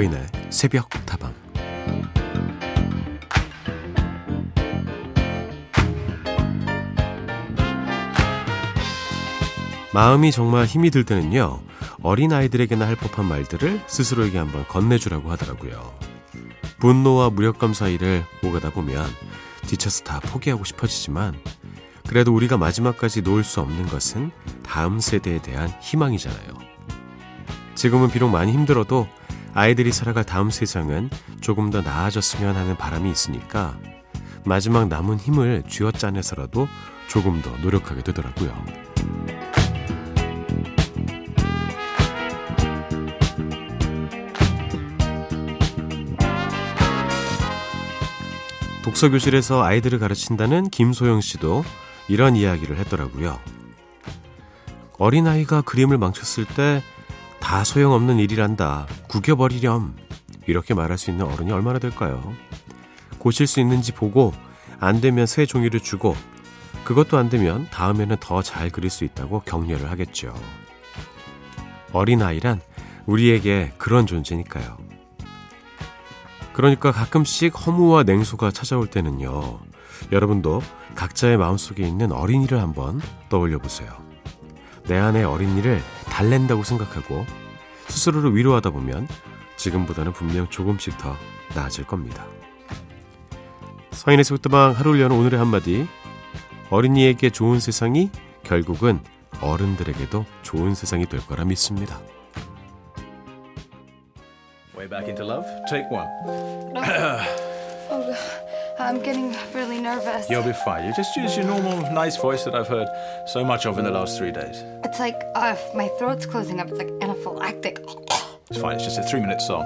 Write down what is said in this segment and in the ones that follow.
서인의 새벽 다방. 마음이 정말 힘이 들 때는요 어린 아이들에게나 할 법한 말들을 스스로에게 한번 건네주라고 하더라고요. 분노와 무력감 사이를 오가다 보면 지쳐서 다 포기하고 싶어지지만 그래도 우리가 마지막까지 놓을 수 없는 것은 다음 세대에 대한 희망이잖아요. 지금은 비록 많이 힘들어도 아이들이 살아갈 다음 세상은 조금 더 나아졌으면 하는 바람이 있으니까 마지막 남은 힘을 쥐어짜내서라도 조금 더 노력하게 되더라고요. 독서교실에서 아이들을 가르친다는 김소영 씨도 이런 이야기를 했더라고요. 어린아이가 그림을 망쳤을 때 다 소용없는 일이란다. 구겨버리렴. 이렇게 말할 수 있는 어른이 얼마나 될까요? 고칠 수 있는지 보고 안 되면 새 종이를 주고 그것도 안 되면 다음에는 더 잘 그릴 수 있다고 격려를 하겠죠. 어린아이란 우리에게 그런 존재니까요. 그러니까 가끔씩 허무와 냉소가 찾아올 때는요. 여러분도 각자의 마음속에 있는 어린이를 한번 떠올려 보세요. 내 안의 어린이를 달랜다고 생각하고 스스로를 위로하다 보면 지금보다는 분명 조금씩 더 나아질 겁니다. 서인의 속도방 하루를 여는 오늘의 한마디 어린이에게 좋은 세상이 결국은 어른들에게도 좋은 세상이 될 거라 믿습니다. Way back into love. Take one. oh, I'm getting really nervous. You'll be fine. You just use your normal, nice voice that I've heard so much of in the last three days. It's like uh, my throat's closing up. It's like anaphylactic. It's fine. It's just a three-minute song.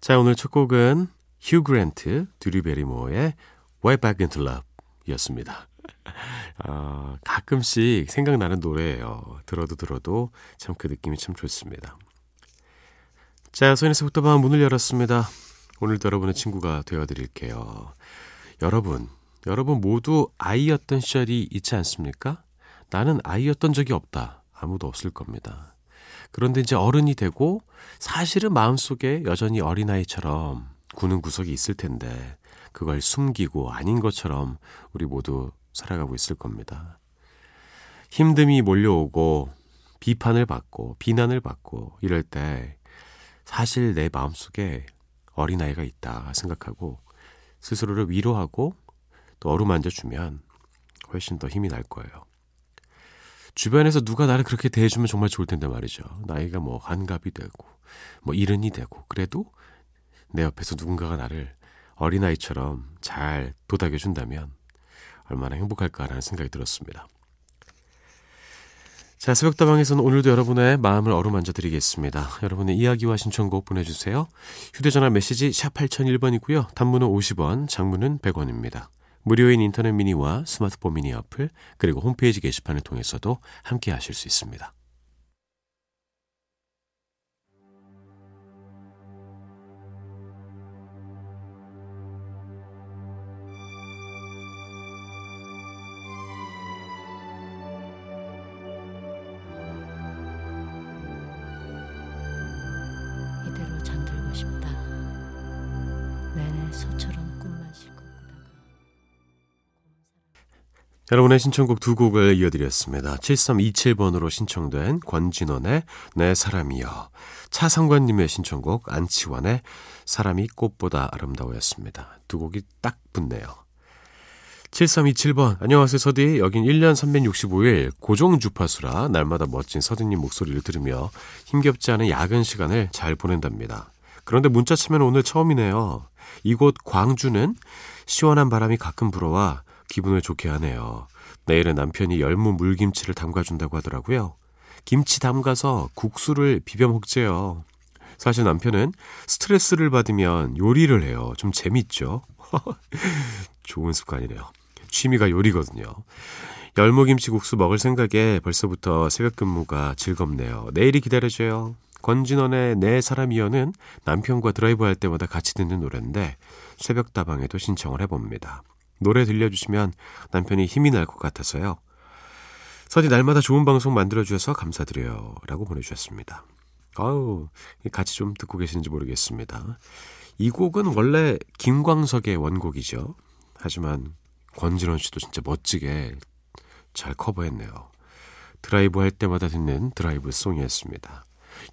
자, 오늘 첫 곡은 휴 그랜트, 드류 베리모어의 Way Back Into Love 였습니다. 아, 가끔씩 생각나는 노래예요. 들어도 들어도 참 그 느낌이 참 좋습니다. 자, 소인에서 부터방 문을 열었습니다. 오늘도 여러분의 친구가 되어드릴게요. 여러분, 여러분 모두 아이였던 시절이 있지 않습니까? 나는 아이였던 적이 없다. 아무도 없을 겁니다. 그런데 이제 어른이 되고 사실은 마음속에 여전히 어린아이처럼 구는 구석이 있을 텐데 그걸 숨기고 아닌 것처럼 우리 모두 살아가고 있을 겁니다. 힘듦이 몰려오고 비판을 받고 비난을 받고 이럴 때 사실 내 마음속에 어린아이가 있다 생각하고 스스로를 위로하고 또 어루만져 주면 훨씬 더 힘이 날 거예요. 주변에서 누가 나를 그렇게 대해주면 정말 좋을 텐데 말이죠. 나이가 뭐 한갑이 되고 뭐 이른이 되고 그래도 내 옆에서 누군가가 나를 어린아이처럼 잘 도닥여 준다면 얼마나 행복할까라는 생각이 들었습니다. 자, 새벽다방에서는 오늘도 여러분의 마음을 어루만져 드리겠습니다. 여러분의 이야기와 신청곡 보내주세요. 휴대전화 메시지 샵 8001번이고요. 단문은 50원, 장문은 100원입니다. 무료인 인터넷 미니와 스마트폰 미니 어플, 그리고 홈페이지 게시판을 통해서도 함께 하실 수 있습니다. 여러분의 신청곡 두 곡을 이어드렸습니다. 7327번으로 신청된 권진원의 내 사람이여 차상관님의 신청곡 안치환의 사람이 꽃보다 아름다워였습니다. 두 곡이 딱 붙네요. 7327번 안녕하세요 서디 여긴 1년 365일 고정 주파수라 날마다 멋진 서디님 목소리를 들으며 힘겹지 않은 야근 시간을 잘 보낸답니다. 그런데 문자 치면 오늘 처음이네요. 이곳 광주는 시원한 바람이 가끔 불어와 기분을 좋게 하네요. 내일은 남편이 열무 물김치를 담가준다고 하더라고요. 김치 담가서 국수를 비벼 먹재요. 사실 남편은 스트레스를 받으면 요리를 해요. 좀 재밌죠? 좋은 습관이네요. 취미가 요리거든요. 열무김치 국수 먹을 생각에 벌써부터 새벽 근무가 즐겁네요. 내일이 기다려져요. 권진원의 내 사람이여는 남편과 드라이브 할 때마다 같이 듣는 노래인데 새벽 다방에도 신청을 해봅니다. 노래 들려주시면 남편이 힘이 날 것 같아서요. 서디 날마다 좋은 방송 만들어주셔서 감사드려요. 라고 보내주셨습니다. 아우, 같이 좀 듣고 계시는지 모르겠습니다. 이 곡은 원래 김광석의 원곡이죠. 하지만 권진원 씨도 진짜 멋지게 잘 커버했네요. 드라이브 할 때마다 듣는 드라이브 song이었습니다.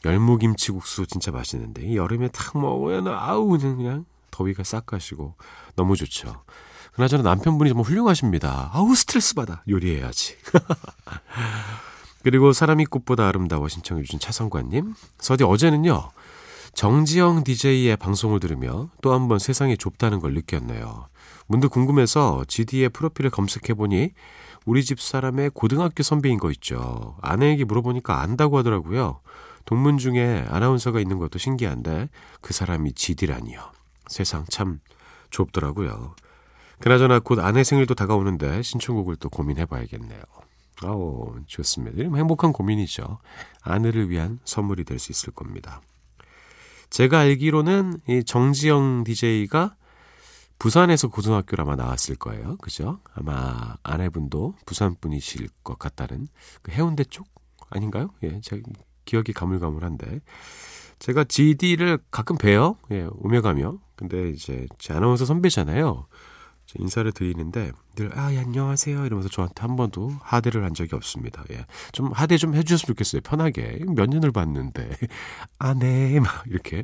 열무김치국수 진짜 맛있는데 여름에 탁 먹으면 아우 그냥 더위가 싹 가시고 너무 좋죠. 그나저나 남편분이 정말 훌륭하십니다. 아우 스트레스 받아 요리해야지. 그리고 사람이 꽃보다 아름다워 신청해주신 차성관님. 서디 어제는요. 정지영 DJ의 방송을 들으며 또 한 번 세상이 좁다는 걸 느꼈네요. 문득 궁금해서 GD의 프로필을 검색해보니 우리 집 사람의 고등학교 선배인 거 있죠. 아내에게 물어보니까 안다고 하더라고요. 동문 중에 아나운서가 있는 것도 신기한데 그 사람이 GD라니요. 세상 참 좁더라고요. 그나저나 곧 아내 생일도 다가오는데 신청곡을 또 고민해봐야겠네요. 아우 좋습니다. 이런 행복한 고민이죠. 아내를 위한 선물이 될 수 있을 겁니다. 제가 알기로는 이 정지영 DJ가 부산에서 고등학교를 아마 나왔을 거예요. 그죠? 아마 아내분도 부산 분이실 것 같다는 그 해운대 쪽 아닌가요? 예, 제 기억이 가물가물한데 제가 GD를 가끔 봬요. 예, 오며 가며. 근데 이제 제 아나운서 선배잖아요. 인사를 드리는데 늘 아, 예, 안녕하세요 이러면서 저한테 한 번도 하대를 한 적이 없습니다. 예. 좀 하대 좀 해주셨으면 좋겠어요. 편하게 몇 년을 봤는데 아 네 막 이렇게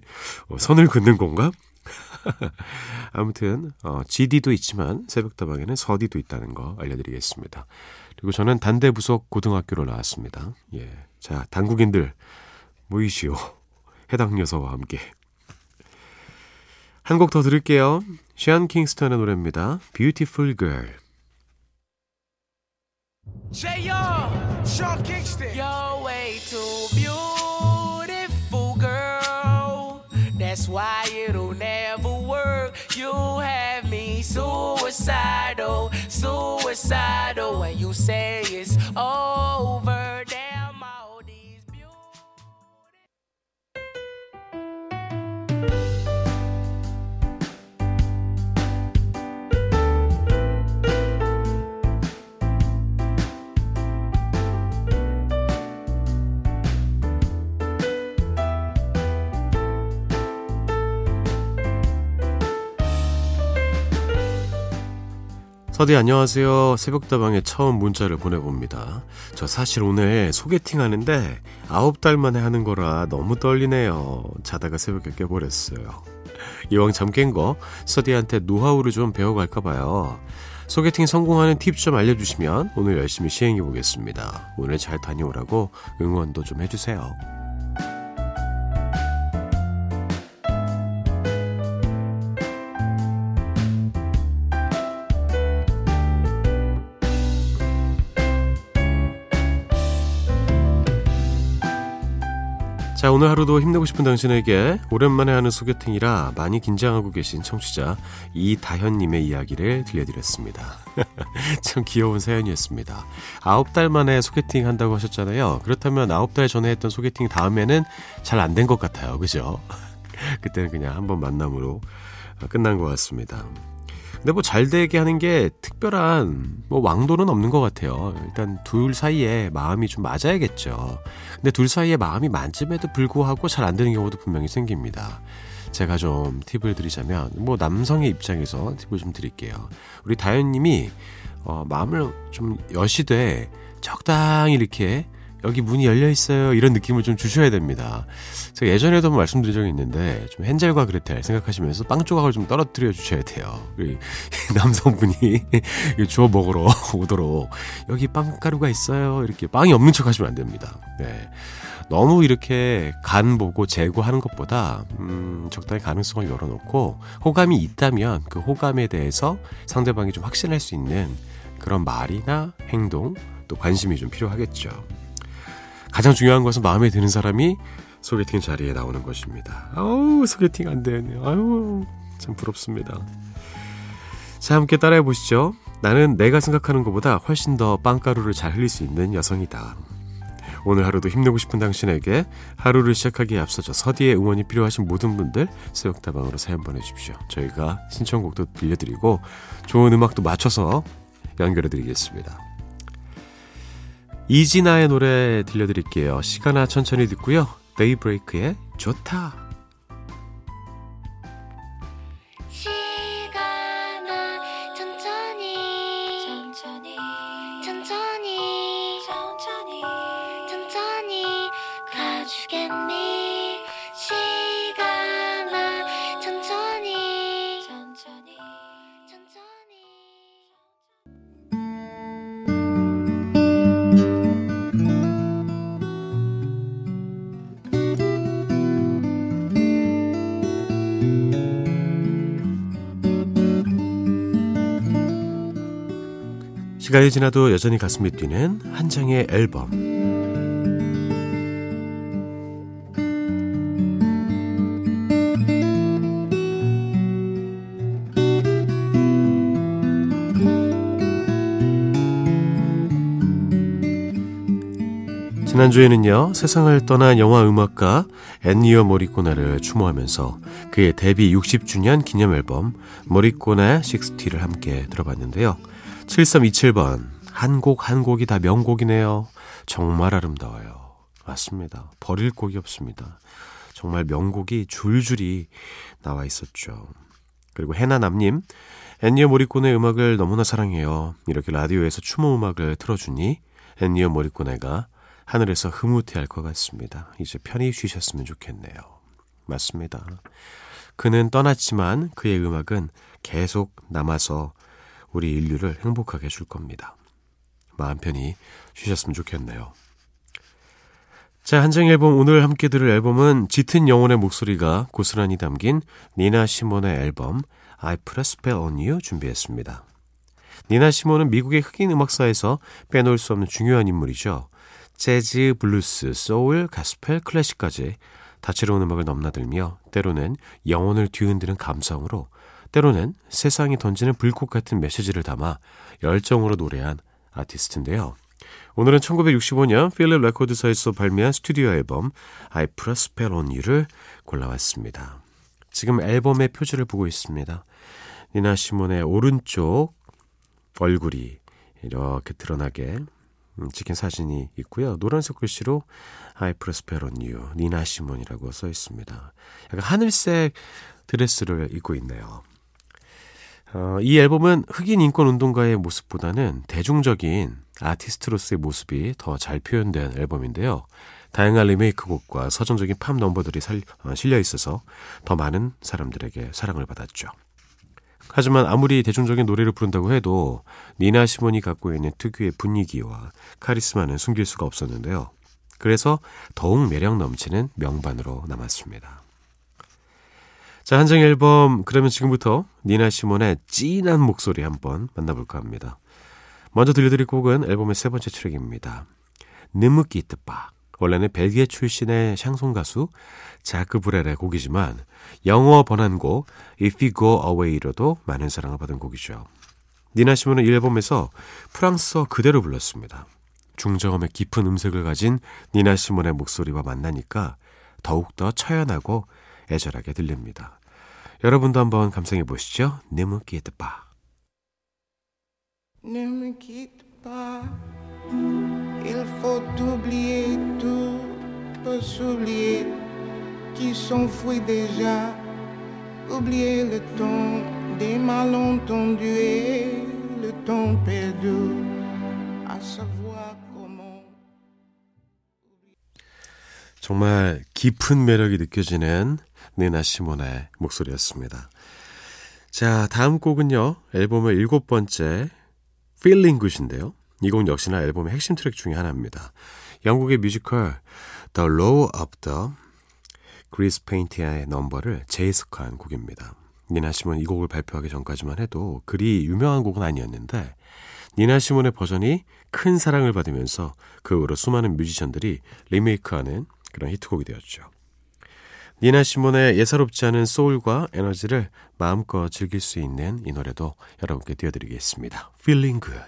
어, 선을 긋는 건가? 아무튼 어, GD도 있지만 새벽다방에는 서디도 있다는 거 알려드리겠습니다. 그리고 저는 단대 부속 고등학교로 나왔습니다. 예, 자 당국인들 모이시오. 해당 녀석과 함께 한 곡 더 들을게요. 샤안 킹스턴의 노래입니다. Beautiful Girl. J.R. Sean Kingston. You're way too beautiful, girl. That's why it'll never work. You have me suicidal, suicidal. When you say it's over, 서디 안녕하세요. 새벽다방에 처음 문자를 보내봅니다. 저 사실 오늘 소개팅 하는데 아홉 달 만에 하는 거라 너무 떨리네요. 자다가 새벽에 깨버렸어요. 이왕 잠 깬 거 서디한테 노하우를 좀 배워갈까 봐요. 소개팅 성공하는 팁 좀 알려주시면 오늘 열심히 시행해 보겠습니다. 오늘 잘 다녀오라고 응원도 좀 해주세요. 오늘 하루도 힘내고 싶은 당신에게 오랜만에 하는 소개팅이라 많이 긴장하고 계신 청취자 이다현님의 이야기를 들려드렸습니다. 참 귀여운 사연이었습니다. 아홉 달 만에 소개팅 한다고 하셨잖아요. 그렇다면 아홉 달 전에 했던 소개팅 다음에는 잘 안 된 것 같아요. 그죠? 그때는 그냥 한번 만남으로 끝난 것 같습니다. 근데 뭐 잘 되게 하는 게 특별한 뭐 왕도는 없는 것 같아요. 일단 둘 사이에 마음이 좀 맞아야겠죠. 근데 둘 사이에 마음이 맞음에도 불구하고 잘 안 되는 경우도 분명히 생깁니다. 제가 좀 팁을 드리자면 뭐 남성의 입장에서 팁을 좀 드릴게요. 우리 다현님이 어, 마음을 좀 여시되 적당히 이렇게 여기 문이 열려 있어요. 이런 느낌을 좀 주셔야 됩니다. 제가 예전에도 한번 말씀드린 적이 있는데 좀 헨젤과 그레텔 생각하시면서 빵 조각을 좀 떨어뜨려 주셔야 돼요. 남성분이 주워 먹으러 오도록 여기 빵가루가 있어요. 이렇게 빵이 없는 척 하시면 안 됩니다. 네. 너무 이렇게 간 보고 재고하는 것보다 음, 적당히 가능성을 열어놓고 호감이 있다면 그 호감에 대해서 상대방이 좀 확신할 수 있는 그런 말이나 행동 또 관심이 좀 필요하겠죠. 가장 중요한 것은 마음에 드는 사람이 소개팅 자리에 나오는 것입니다. 아우 소개팅 안 되네요. 아유 참 부럽습니다. 자 함께 따라해 보시죠. 나는 내가 생각하는 것보다 훨씬 더 빵가루를 잘 흘릴 수 있는 여성이다. 오늘 하루도 힘내고 싶은 당신에게 하루를 시작하기에 앞서서 서디의 응원이 필요하신 모든 분들 새벽다방으로 사연 보내주십시오. 저희가 신청곡도 들려드리고 좋은 음악도 맞춰서 연결해 드리겠습니다. 이진아의 노래 들려드릴게요. 시간아 천천히 듣고요. 데이브레이크의 좋다. 가주겠니 시간이 지나도 여전히 가슴이 뛰는 한 장의 앨범. 지난주에는요, 세상을 떠난 영화 음악가 엔니어 모리코네를 추모하면서 그의 데뷔 60주년 기념 앨범 모리코네 60를 함께 들어봤는데요. 7327번. 한 곡 한 곡이 다 명곡이네요. 정말 아름다워요. 맞습니다. 버릴 곡이 없습니다. 정말 명곡이 줄줄이 나와 있었죠. 그리고 해나남님, 엔니어 모리코네 음악을 너무나 사랑해요. 이렇게 라디오에서 추모 음악을 틀어주니 엔니어 모리코네가 하늘에서 흐뭇해할 것 같습니다. 이제 편히 쉬셨으면 좋겠네요. 맞습니다. 그는 떠났지만 그의 음악은 계속 남아서 우리 인류를 행복하게 해줄 겁니다. 마음 편히 쉬셨으면 좋겠네요. 자, 한정 앨범 오늘 함께 들을 앨범은 짙은 영혼의 목소리가 고스란히 담긴 니나 시몬의 앨범 I a Spell on You 준비했습니다. 니나 시몬은 미국의 흑인 음악사에서 빼놓을 수 없는 중요한 인물이죠. 재즈, 블루스, 소울, 가스펠, 클래식까지 다채로운 음악을 넘나들며 때로는 영혼을 뒤흔드는 감성으로 때로는 세상이 던지는 불꽃 같은 메시지를 담아 열정으로 노래한 아티스트인데요. 오늘은 1965년 필립 레코드사에서 발매한 스튜디오 앨범 I a Spell on You를 골라왔습니다. 지금 앨범의 표지를 보고 있습니다. 니나 시몬의 오른쪽 얼굴이 이렇게 드러나게 찍힌 사진이 있고요. 노란색 글씨로 I a Spell on You, 니나 시몬이라고 써 있습니다. 약간 하늘색 드레스를 입고 있네요. 어, 이 앨범은 흑인 인권 운동가의 모습보다는 대중적인 아티스트로서의 모습이 더 잘 표현된 앨범인데요. 다양한 리메이크 곡과 서정적인 팝 넘버들이 살, 어, 실려 있어서 더 많은 사람들에게 사랑을 받았죠. 하지만 아무리 대중적인 노래를 부른다고 해도 니나 시몬이 갖고 있는 특유의 분위기와 카리스마는 숨길 수가 없었는데요. 그래서 더욱 매력 넘치는 명반으로 남았습니다. 자, 한정 앨범 그러면 지금부터 니나 시몬의 찐한 목소리 한번 만나볼까 합니다. 먼저 들려드릴 곡은 앨범의 세 번째 트랙입니다. 느무키트바. 원래는 벨기에 출신의 샹송 가수 자크 브렐의 곡이지만 영어 번안곡 If You Go Away로도 많은 사랑을 받은 곡이죠. 니나 시몬은 이 앨범에서 프랑스어 그대로 불렀습니다. 중저음의 깊은 음색을 가진 니나 시몬의 목소리와 만나니까 더욱더 처연하고 애절하게 들립니다. 여러분도 한번 감상해 보시죠. 느무키트바. Ne me quitte pas, il faut oublier tout, peut s'oublier qui s'enfuit déjà, oublier le temps des malentendus et le temps perdu, à savoir comment. 정말 깊은 매력이 느껴지는 니나 시몬의 목소리였습니다. 자, 다음 곡은요. 앨범의 일곱 번째 Feeling Good인데요. 이 곡 역시나 앨범의 핵심 트랙 중에 하나입니다. 영국의 뮤지컬 The Roar of the Greasepaint의 넘버를 재해석한 곡입니다. 니나 시몬 이 곡을 발표하기 전까지만 해도 그리 유명한 곡은 아니었는데 니나 시몬의 버전이 큰 사랑을 받으면서 그 후로 수많은 뮤지션들이 리메이크하는 그런 히트곡이 되었죠. 니나 시몬의 예사롭지 않은 소울과 에너지를 마음껏 즐길 수 있는 이 노래도 여러분께 띄워드리겠습니다. Feeling Good.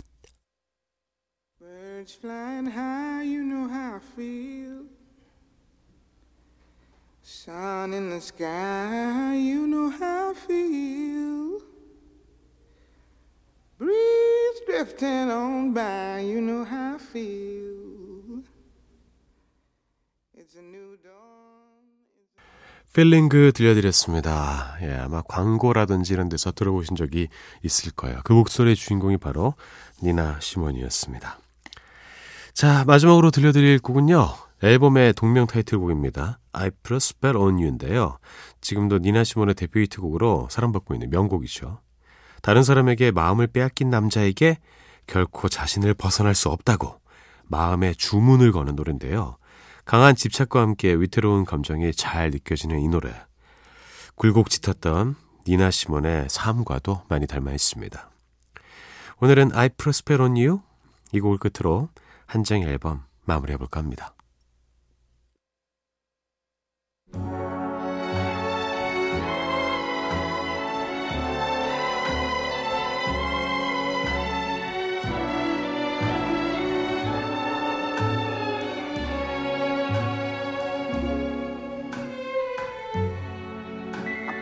Birds flying high, you know how I feel. Sun in the sky, you know how I feel. Breeze drifting on by, you know how I feel. It's a new dawn. Feeling Good 들려드렸습니다. 예, 아마 광고라든지 이런 데서 들어보신 적이 있을 거예요. 그 목소리의 주인공이 바로 니나 시몬이었습니다. 자, 마지막으로 들려드릴 곡은요. 앨범의 동명 타이틀곡입니다. I Put a Spell on You인데요. 지금도 니나 시몬의 대표 히트곡으로 사랑받고 있는 명곡이죠. 다른 사람에게 마음을 빼앗긴 남자에게 결코 자신을 벗어날 수 없다고 마음에 주문을 거는 노래인데요. 강한 집착과 함께 위태로운 감정이 잘 느껴지는 이 노래. 굴곡 짙었던 니나 시몬의 삶과도 많이 닮아 있습니다. 오늘은 I Spell on You 이 곡을 끝으로 한 장의 앨범 마무리해볼까 합니다.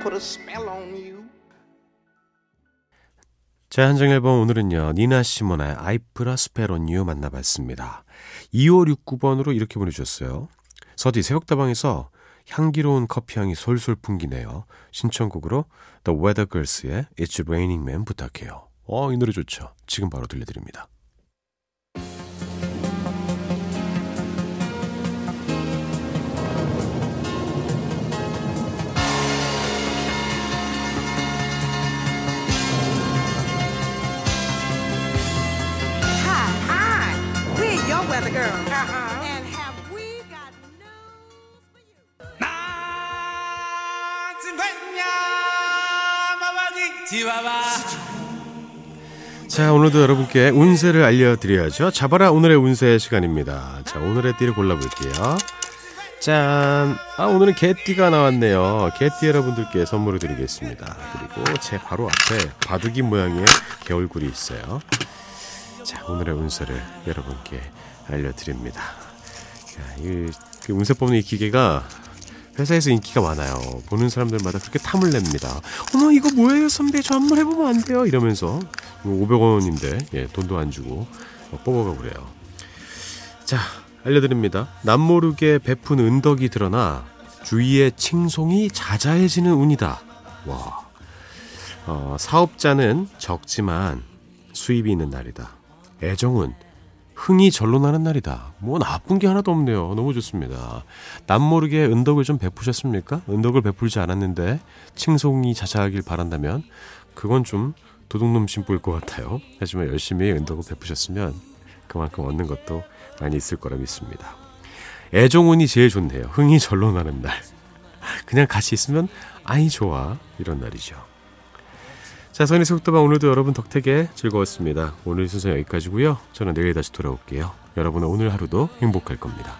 Put a spell on you. 자, 한정 앨범 오늘은요. 니나 시모나의 I Put a Spell on You 만나봤습니다. 2569번으로 이렇게 보내주셨어요. 서디 새벽다방에서 향기로운 커피향이 솔솔 풍기네요. 신청곡으로 The Weather Girls의 It's Raining Man 부탁해요. 어, 이 노래 좋죠. 지금 바로 들려드립니다. 자, 오늘도 여러분께 운세를 알려드려야죠. 잡아라 오늘의 운세 시간입니다. 자, 오늘의 띠를 골라볼게요. 짠! 아, 오늘은 개띠가 나왔네요. 개띠 여러분들께 선물을 드리겠습니다. 그리고 제 바로 앞에 바둑이 모양의 개 얼굴이 있어요. 자, 오늘의 운세를 여러분께 알려드립니다. 야, 이, 그 운세 뽑는 이 기계가 회사에서 인기가 많아요. 보는 사람들마다 그렇게 탐을 냅니다. 어머, 이거 뭐예요, 선배? 저 한번 해보면 안 돼요? 이러면서 500원인데 예, 돈도 안 주고 어, 뽑아가고 그래요. 자, 알려드립니다. 남모르게 베푼 은덕이 드러나 주위의 칭송이 자자해지는 운이다. 와. 어, 사업자는 적지만 수입이 있는 날이다. 애정은 흥이 절로 나는 날이다. 뭐 나쁜 게 하나도 없네요. 너무 좋습니다. 남 모르게 은덕을 좀 베푸셨습니까? 은덕을 베풀지 않았는데 칭송이 자자하길 바란다면 그건 좀 도둑놈 신부일 것 같아요. 하지만 열심히 은덕을 베푸셨으면 그만큼 얻는 것도 많이 있을 거라 믿습니다. 애정운이 제일 좋네요. 흥이 절로 나는 날. 그냥 같이 있으면 아이 좋아 이런 날이죠. 자, 선의 속도방 오늘도 여러분 덕택에 즐거웠습니다. 오늘 순서 여기까지고요. 저는 내일 다시 돌아올게요. 여러분의 오늘 하루도 행복할 겁니다.